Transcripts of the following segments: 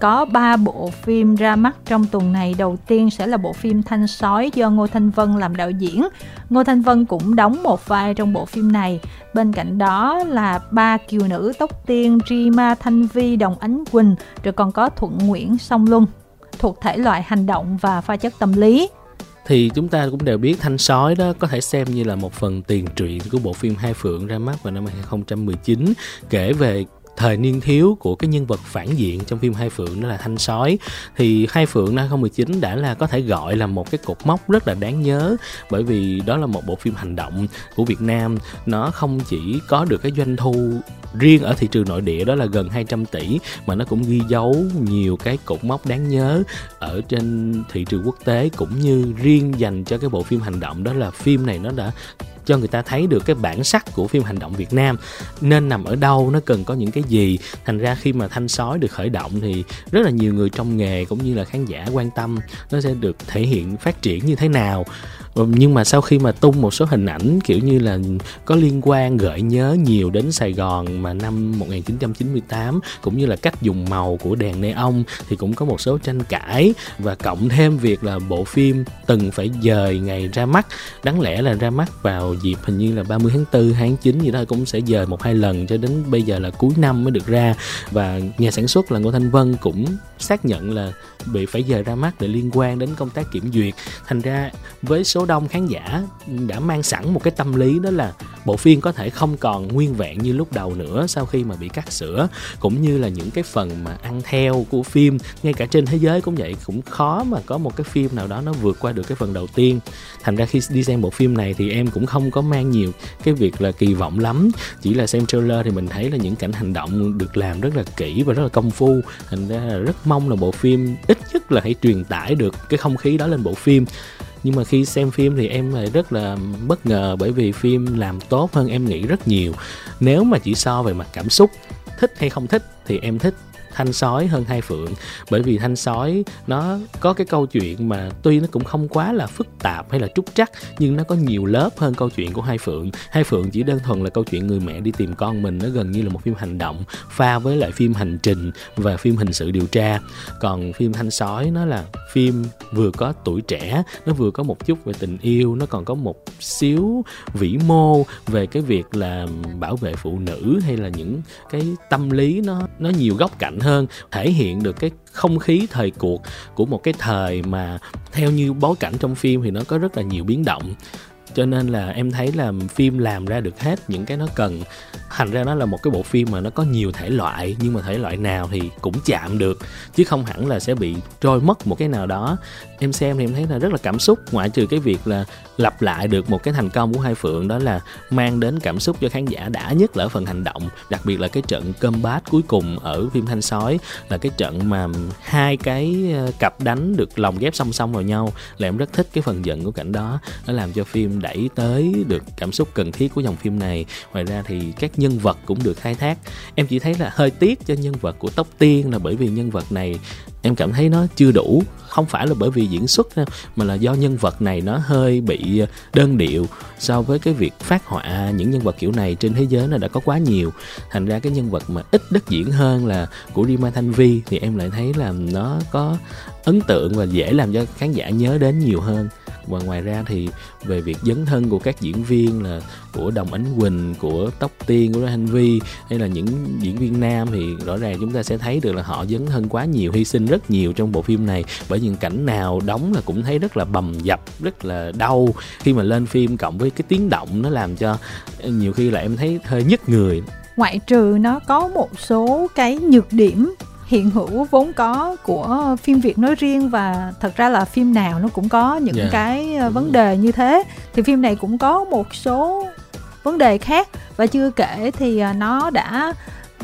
có 3 bộ phim ra mắt trong tuần này. Đầu tiên sẽ là bộ phim Thanh Sói do Ngô Thanh Vân làm đạo diễn. Ngô Thanh Vân cũng đóng một vai trong bộ phim này. Bên cạnh đó là ba kiều nữ tóc tiên Rima Thanh Vi, Đồng Ánh Quỳnh, rồi còn có Thuận Nguyễn Song Luân thuộc thể loại hành động và pha chất tâm lý thì chúng ta cũng đều biết Thanh Sói đó có thể xem như là một phần tiền truyện của bộ phim Hai Phượng ra mắt vào năm 2019 kể về thời niên thiếu của cái nhân vật phản diện trong phim Hai Phượng, đó là Thanh Sói. Thì Hai Phượng năm 2019 đã là có thể gọi là một cái cột mốc rất là đáng nhớ, bởi vì đó là một bộ phim hành động của Việt Nam. Nó không chỉ có được cái doanh thu riêng ở thị trường nội địa, đó là gần 200 tỷ, mà nó cũng ghi dấu nhiều cái cột mốc đáng nhớ ở trên thị trường quốc tế, cũng như riêng dành cho cái bộ phim hành động, đó là phim này nó đã cho người ta thấy được cái bản sắc của phim hành động Việt Nam. Nên nằm ở đâu, nó cần có những cái gì. Thành ra khi mà thanh sói được khởi động thì rất là nhiều người trong nghề cũng như là khán giả quan tâm nó sẽ được thể hiện phát triển như thế nào. Nhưng mà sau khi mà tung một số hình ảnh kiểu như là có liên quan, gợi nhớ nhiều đến Sài Gòn mà năm 1998 cũng như là cách dùng màu của đèn neon thì cũng có một số tranh cãi. Và cộng thêm việc là bộ phim từng phải dời ngày ra mắt, đáng lẽ là ra mắt vào dịp, hình như là 30 tháng 4 tháng 9 gì đó cũng sẽ dời một hai lần cho đến bây giờ là cuối năm mới được ra. Và nhà sản xuất là Ngô Thanh Vân cũng xác nhận là bị phải dời ra mắt để liên quan đến công tác kiểm duyệt. Thành ra với số đông khán giả đã mang sẵn một cái tâm lý đó là bộ phim có thể không còn nguyên vẹn như lúc đầu nữa sau khi mà bị cắt sửa cũng như là những cái phần mà ăn theo của phim. Ngay cả trên thế giới cũng vậy, cũng khó mà có một cái phim nào đó nó vượt qua được cái phần đầu tiên. Thành ra khi đi xem bộ phim này thì em cũng không không có mang nhiều cái việc là kỳ vọng lắm. Chỉ là xem trailer thì mình thấy là những cảnh hành động được làm rất là kỹ và rất là công phu. Thành ra là rất mong là bộ phim ít nhất là hãy truyền tải được cái không khí đó lên bộ phim. Nhưng mà khi xem phim thì em lại rất là bất ngờ bởi vì phim làm tốt hơn em nghĩ rất nhiều. Nếu mà chỉ so về mặt cảm xúc, thích hay không thích thì em thích thanh sói hơn hai phượng. Bởi vì thanh sói nó có cái câu chuyện mà tuy nó cũng không quá là phức tạp hay là trúc trắc, nhưng nó có nhiều lớp hơn câu chuyện của hai phượng. Hai phượng chỉ đơn thuần là câu chuyện người mẹ đi tìm con mình, nó gần như là một phim hành động pha với lại phim hành trình và phim hình sự điều tra. Còn phim thanh sói nó là phim vừa có tuổi trẻ, nó vừa có một chút về tình yêu, nó còn có một xíu vĩ mô về cái việc là bảo vệ phụ nữ hay là những cái tâm lý nó nó nhiều góc cạnh hơn, thể hiện được cái không khí thời cuộc của một cái thời mà theo như bối cảnh trong phim thì nó có rất là nhiều biến động cho nên là em thấy là phim làm ra được hết những cái nó cần. Thành ra nó là một cái bộ phim mà nó có nhiều thể loại, nhưng mà thể loại nào thì cũng chạm được, chứ không hẳn là sẽ bị trôi mất một cái nào đó. Em xem thì em thấy là rất là cảm xúc, ngoại trừ cái việc là lặp lại được một cái thành công của hai phượng, đó là mang đến cảm xúc cho khán giả đã nhất là ở phần hành động, đặc biệt là cái trận cơm bát cuối cùng ở phim thanh sói, là cái trận mà hai cái ờ, cặp đánh được lồng ghép song song vào nhau, là em rất thích cái phần giận của cảnh đó. Nó làm cho phim đẩy tới được cảm xúc cần thiết của dòng phim này. Ngoài ra thì các nhân vật cũng được khai thác. Em chỉ thấy là hơi tiếc cho nhân vật của tóc tiên là bởi vì nhân vật này em cảm thấy nó chưa đủ. Không phải là bởi vì diễn xuất đâu, mà là do nhân vật này nó hơi bị ờ, đơn điệu so với cái việc phát họa những nhân vật kiểu này trên thế giới nó đã có quá nhiều. Thành ra cái nhân vật mà ít đất diễn hơn là của Rima Thanh Vi thì em lại thấy là nó có ấn tượng và dễ làm cho khán giả nhớ đến nhiều hơn và ngoài ra thì về việc dấn thân của các diễn viên là của đồng ánh quỳnh, của tóc tiên, của hành vi, hay là những diễn viên nam thì rõ ràng chúng ta sẽ thấy được là họ dấn thân quá nhiều, hy sinh rất nhiều trong bộ phim này. Bởi những cảnh nào đóng là cũng thấy rất là bầm dập, rất là đau. Khi mà lên phim cộng với cái tiếng động nó làm cho nhiều khi là em thấy hơi nhức người. Ngoại trừ nó có một số cái nhược điểm hiện hữu vốn có của phim Việt nói riêng và thật ra là phim nào nó cũng có những yeah. Dạ. cái ờ, vấn đề như thế thì phim này cũng có một số vấn đề khác và chưa kể thì ờ, nó đã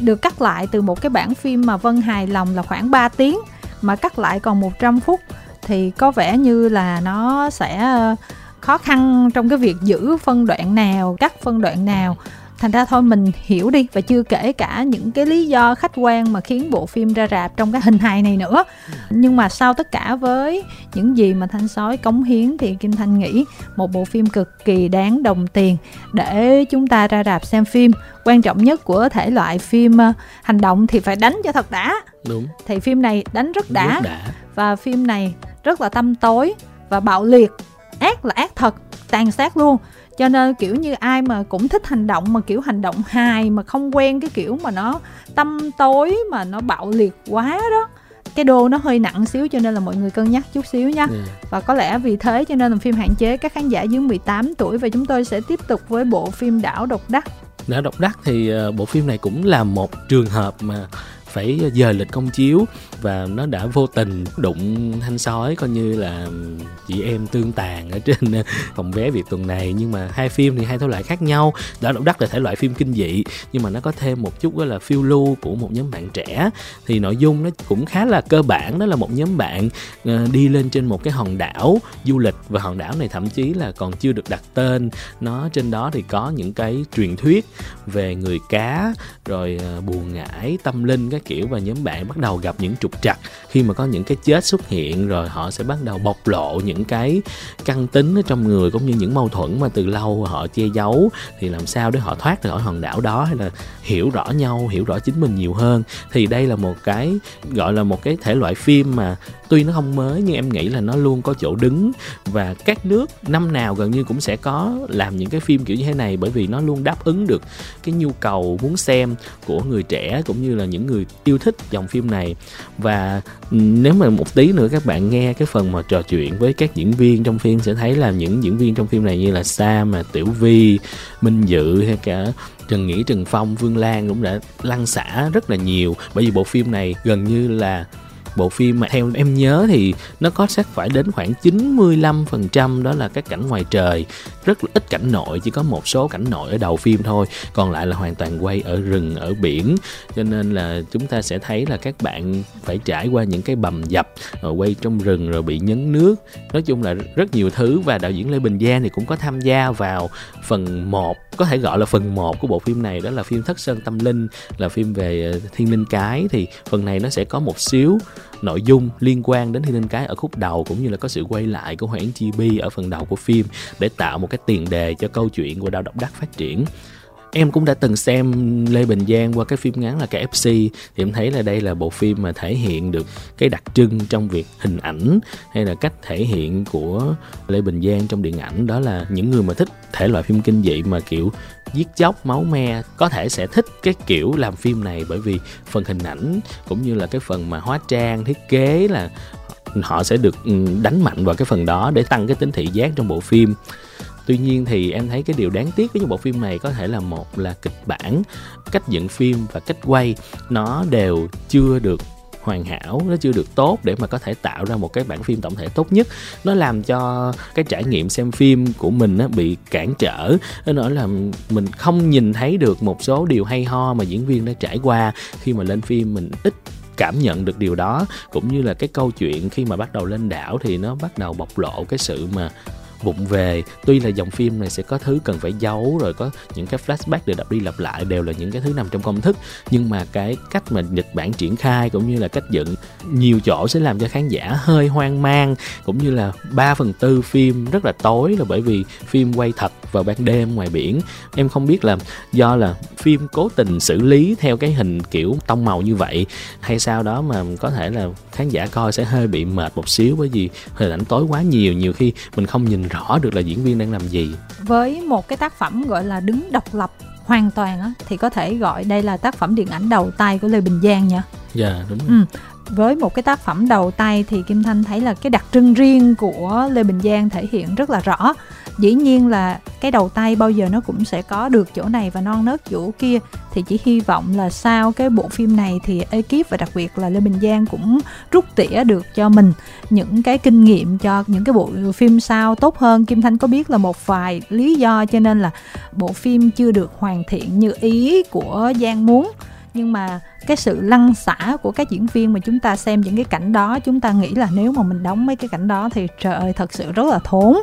được cắt lại từ một cái bản phim mà Vân hài lòng là khoảng 3 tiếng mà cắt lại còn 100 phút thì có vẻ như là nó sẽ ờ, khó khăn trong cái việc giữ phân đoạn nào cắt phân đoạn nào thành ra thôi mình hiểu đi và chưa kể cả những cái lý do khách quan mà khiến bộ phim ra rạp trong cái hình hài này nữa. Nhưng mà sau tất cả với những gì mà thanh sói cống hiến thì kim thanh nghĩ một bộ phim cực kỳ đáng đồng tiền để chúng ta ra rạp xem phim. Quan trọng nhất của thể loại phim ờ, hành động thì phải đánh cho thật đã. Đúng. Thì phim này đánh rất đã, rất đã. và phim này rất là tâm tối và bạo liệt. Ác là ác thật tàn sát luôn cho nên kiểu như ai mà cũng thích hành động mà kiểu hành động hài mà không quen cái kiểu mà nó tâm tối mà nó bạo liệt quá đó cái đô nó hơi nặng xíu cho nên là mọi người cân nhắc chút xíu nha. Yeah. Và có lẽ vì thế cho nên là phim hạn chế các khán giả dưới 18 tuổi và chúng tôi sẽ tiếp tục với bộ phim Đảo độc đắc. Đảo độc đắc thì uh, bộ phim này cũng là một trường hợp mà phải giờ lịch công chiếu và nó đã vô tình đụng thanh sói coi như là chị em tương tàn ở trên phòng vé việc tuần này. Nhưng mà hai phim thì hai thể loại khác nhau, đã động đắc là thể loại phim kinh dị, nhưng mà nó có thêm một chút đó là phiêu lưu của một nhóm bạn trẻ. Thì nội dung nó cũng khá là cơ bản, đó là một nhóm bạn ờ, đi lên trên một cái hòn đảo du lịch. Và hòn đảo này thậm chí là còn chưa được đặt tên. Nó trên đó thì có những cái truyền thuyết về người cá, rồi ờ, buồn ngải, tâm linh các kiểu và nhóm bạn bắt đầu gặp những trục trặc. Khi mà có những cái chết xuất hiện rồi họ sẽ bắt đầu bộc lộ những cái căn tính ở trong người cũng như những mâu thuẫn mà từ lâu họ che giấu. Thì làm sao để họ thoát ra khỏi hòn đảo đó hay là hiểu rõ nhau, hiểu rõ chính mình nhiều hơn? Thì đây là một cái, gọi là một cái thể loại phim mà tuy nó không mới nhưng em nghĩ là nó luôn có chỗ đứng. Và các nước năm nào gần như cũng sẽ có làm những cái phim kiểu như thế này bởi vì nó luôn đáp ứng được cái nhu cầu muốn xem của người trẻ cũng như là những người yêu thích dòng phim này. Và nếu mà một tí nữa các bạn nghe cái phần mà trò chuyện với các diễn viên trong phim sẽ thấy là những diễn viên trong phim này như là Sam, mà Tiểu Vi, Minh Dự hay cả Trần Nghĩ, Trần Phong, Vương Lan cũng đã lăn xả rất là nhiều. Bởi vì bộ phim này gần như là bộ phim mà theo em nhớ thì nó có chắc phải đến khoảng 95% đó là các cảnh ngoài trời. Rất là ít cảnh nội, chỉ có một số cảnh nội ở đầu phim thôi, còn lại là hoàn toàn quay ở rừng, ở biển. Cho nên là chúng ta sẽ thấy là các bạn phải trải qua những cái bầm dập, rồi quay trong rừng, rồi bị nhấn nước. Nói chung là rất nhiều thứ và đạo diễn Lê Bình Giang thì cũng có tham gia vào phần 1 có thể gọi là phần 1 của bộ phim này, đó là phim Thất Sơn Tâm Linh, là phim về ờ, thiên linh cái. Thì phần này nó sẽ có một xíu nội dung liên quan đến thiên linh cái ở khúc đầu cũng như là có sự quay lại của Hoàng Chi Bi ở phần đầu của phim để tạo một cái tiền đề cho câu chuyện của đạo độc đắc phát triển em cũng đã từng xem Lê Bình Giang qua cái phim ngắn là cái FC thì em thấy là đây là bộ phim mà thể hiện được cái đặc trưng trong việc hình ảnh, hay là cách thể hiện của Lê Bình Giang trong điện ảnh. Đó là những người mà thích thể loại phim kinh dị mà, kiểu, giết chóc, máu me, có thể sẽ thích cái kiểu làm phim này bởi vì phần hình ảnh cũng như là cái phần mà hóa trang, thiết kế là họ sẽ được ừ, đánh mạnh vào cái phần đó để tăng cái tính thị giác trong bộ phim tuy nhiên thì em thấy cái điều đáng tiếc với những bộ phim này có thể là một là kịch bản, cách dựng phim và cách quay. Nó đều chưa được hoàn hảo, nó chưa được tốt để mà có thể tạo ra một cái bản phim tổng thể tốt nhất. Nó làm cho cái trải nghiệm xem phim của mình nó bị cản trở. Nó nói là mình không nhìn thấy được một số điều hay ho mà diễn viên đã trải qua. Khi mà lên phim mình ít cảm nhận được điều đó, cũng như là cái câu chuyện khi mà bắt đầu lên đảo thì nó bắt đầu bộc lộ cái sự mà vụng về. Tuy là dòng phim này sẽ có thứ cần phải giấu, rồi có những cái flashback để đọc đi lặp lại đều là những cái thứ nằm trong công thức. Nhưng mà cái cách mà nhật bản triển khai cũng như là cách dựng, nhiều chỗ sẽ làm cho khán giả hơi hoang mang. Cũng như là 3 phần tư phim rất là tối là bởi vì phim quay thật vào ban đêm ngoài biển. Em không biết là do là phim cố tình xử lý theo cái hình kiểu tông màu như vậy, hay sao đó mà có thể là khán giả coi sẽ hơi bị mệt một xíu bởi vì hình ảnh tối quá nhiều. Nhiều khi mình không nhìn rõ được là diễn viên đang làm gì với một cái tác phẩm gọi là đứng độc lập hoàn toàn á thì có thể gọi đây là tác phẩm điện ảnh đầu tay của Lê Bình Giang nha. Dạ yeah, đúng rồi. Ừ. Với một cái tác phẩm đầu tay thì Kim Thanh thấy là cái đặc trưng riêng của Lê Bình Giang thể hiện rất là rõ dĩ nhiên là cái đầu tay bao giờ nó cũng sẽ có được chỗ này và non nớt chỗ kia. Thì chỉ hy vọng là sau cái bộ phim này thì ekip và đặc biệt là Lê Bình Giang cũng rút tỉa được cho mình những cái kinh nghiệm cho những cái bộ phim sau tốt hơn. Kim Thanh có biết là một vài lý do cho nên là bộ phim chưa được hoàn thiện như ý của Giang muốn nhưng mà cái sự lăn xả của các diễn viên mà chúng ta xem những cái cảnh đó chúng ta nghĩ là nếu mà mình đóng mấy cái cảnh đó thì trời ơi thật sự rất là thốn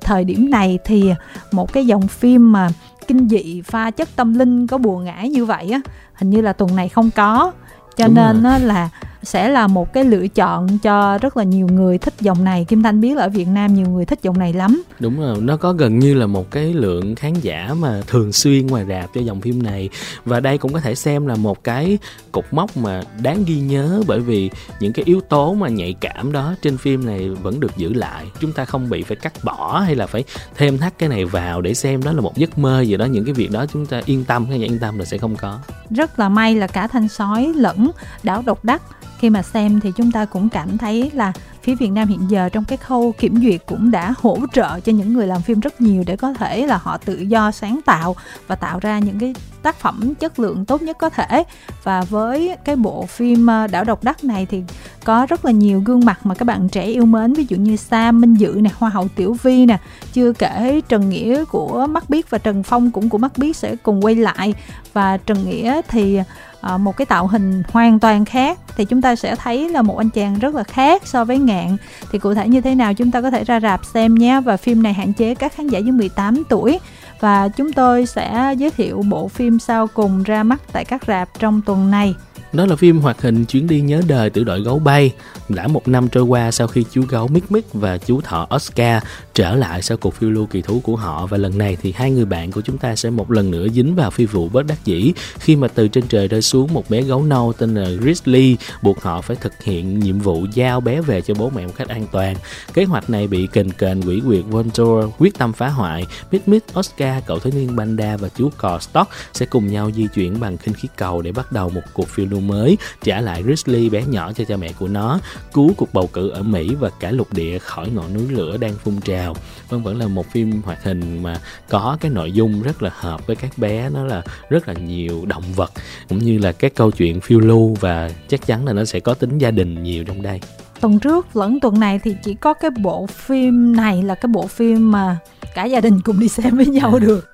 thời điểm này thì một cái dòng phim mà kinh dị pha chất tâm linh có bùa ngải như vậy á hình như là tuần này không có cho Đúng nên rồi. là sẽ là một cái lựa chọn cho rất là nhiều người thích dòng này. Kim thanh biết là ở việt nam nhiều người thích dòng này lắm. Đúng rồi nó có gần như là một cái lượng khán giả mà thường xuyên ngoài rạp cho dòng phim này. Và đây cũng có thể xem là một cái cột mốc mà đáng ghi nhớ bởi vì những cái yếu tố mà nhạy cảm đó trên phim này vẫn được giữ lại. Chúng ta không bị phải cắt bỏ hay là phải thêm thắt cái này vào để xem đó là một giấc mơ gì đó. Những cái việc đó chúng ta yên tâm hay yên tâm là sẽ không có. Rất là may là cả thanh sói lẫn đảo độc đắc khi mà xem thì chúng ta cũng cảm thấy là phía Việt Nam hiện giờ trong cái khâu kiểm duyệt cũng đã hỗ trợ cho những người làm phim rất nhiều để có thể là họ tự do sáng tạo và tạo ra những cái tác phẩm chất lượng tốt nhất có thể. Và với cái bộ phim ờ, đảo độc đắc này thì có rất là nhiều gương mặt mà các bạn trẻ yêu mến ví dụ như Sam Minh Dự nè Hoa hậu Tiểu Vi nè. Chưa kể Trần Nghĩa của Mắt Biết và Trần Phong cũng của Mắt Biết sẽ cùng quay lại. Và Trần Nghĩa thì À, một cái tạo hình hoàn toàn khác. Thì chúng ta sẽ thấy là một anh chàng rất là khác so với ngạn. Thì cụ thể như thế nào chúng ta có thể ra rạp xem nhé. Và phim này hạn chế các khán giả dưới 18 tuổi. Và chúng tôi sẽ giới thiệu bộ phim sau cùng ra mắt tại các rạp trong tuần này đó là phim hoạt hình chuyến đi nhớ đời tiểu đội gấu bay. Đã một năm trôi qua sau khi chú gấu Mick Mick và chú thỏ Oscar trở lại sau cuộc phiêu lưu kỳ thú của họ và lần này thì hai người bạn của chúng ta sẽ một lần nữa dính vào phi vụ bất đắc dĩ khi mà từ trên trời rơi xuống một bé gấu nâu tên là Grizzly buộc họ phải thực hiện nhiệm vụ giao bé về cho bố mẹ một cách an toàn. Kế hoạch này bị kền kền quỷ quyệt Vontor quyết tâm phá hoại. Mít Mít, Oscar, cậu thiếu niên Banda và chú cò Stock sẽ cùng nhau di chuyển bằng khinh khí cầu để bắt đầu một cuộc phiêu lưu mới trả lại Grizzly bé nhỏ cho cha mẹ của nó cứu cuộc bầu cử ở Mỹ và cả lục địa khỏi ngọn núi lửa đang phun trào vâng vẫn là một phim hoạt hình mà có cái nội dung rất là hợp với các bé nó là rất là nhiều động vật cũng như là các câu chuyện phiêu lưu và chắc chắn là nó sẽ có tính gia đình nhiều trong đây. Tuần trước lẫn tuần này thì chỉ có cái bộ phim này là cái bộ phim mà cả gia đình cùng đi xem với nhau được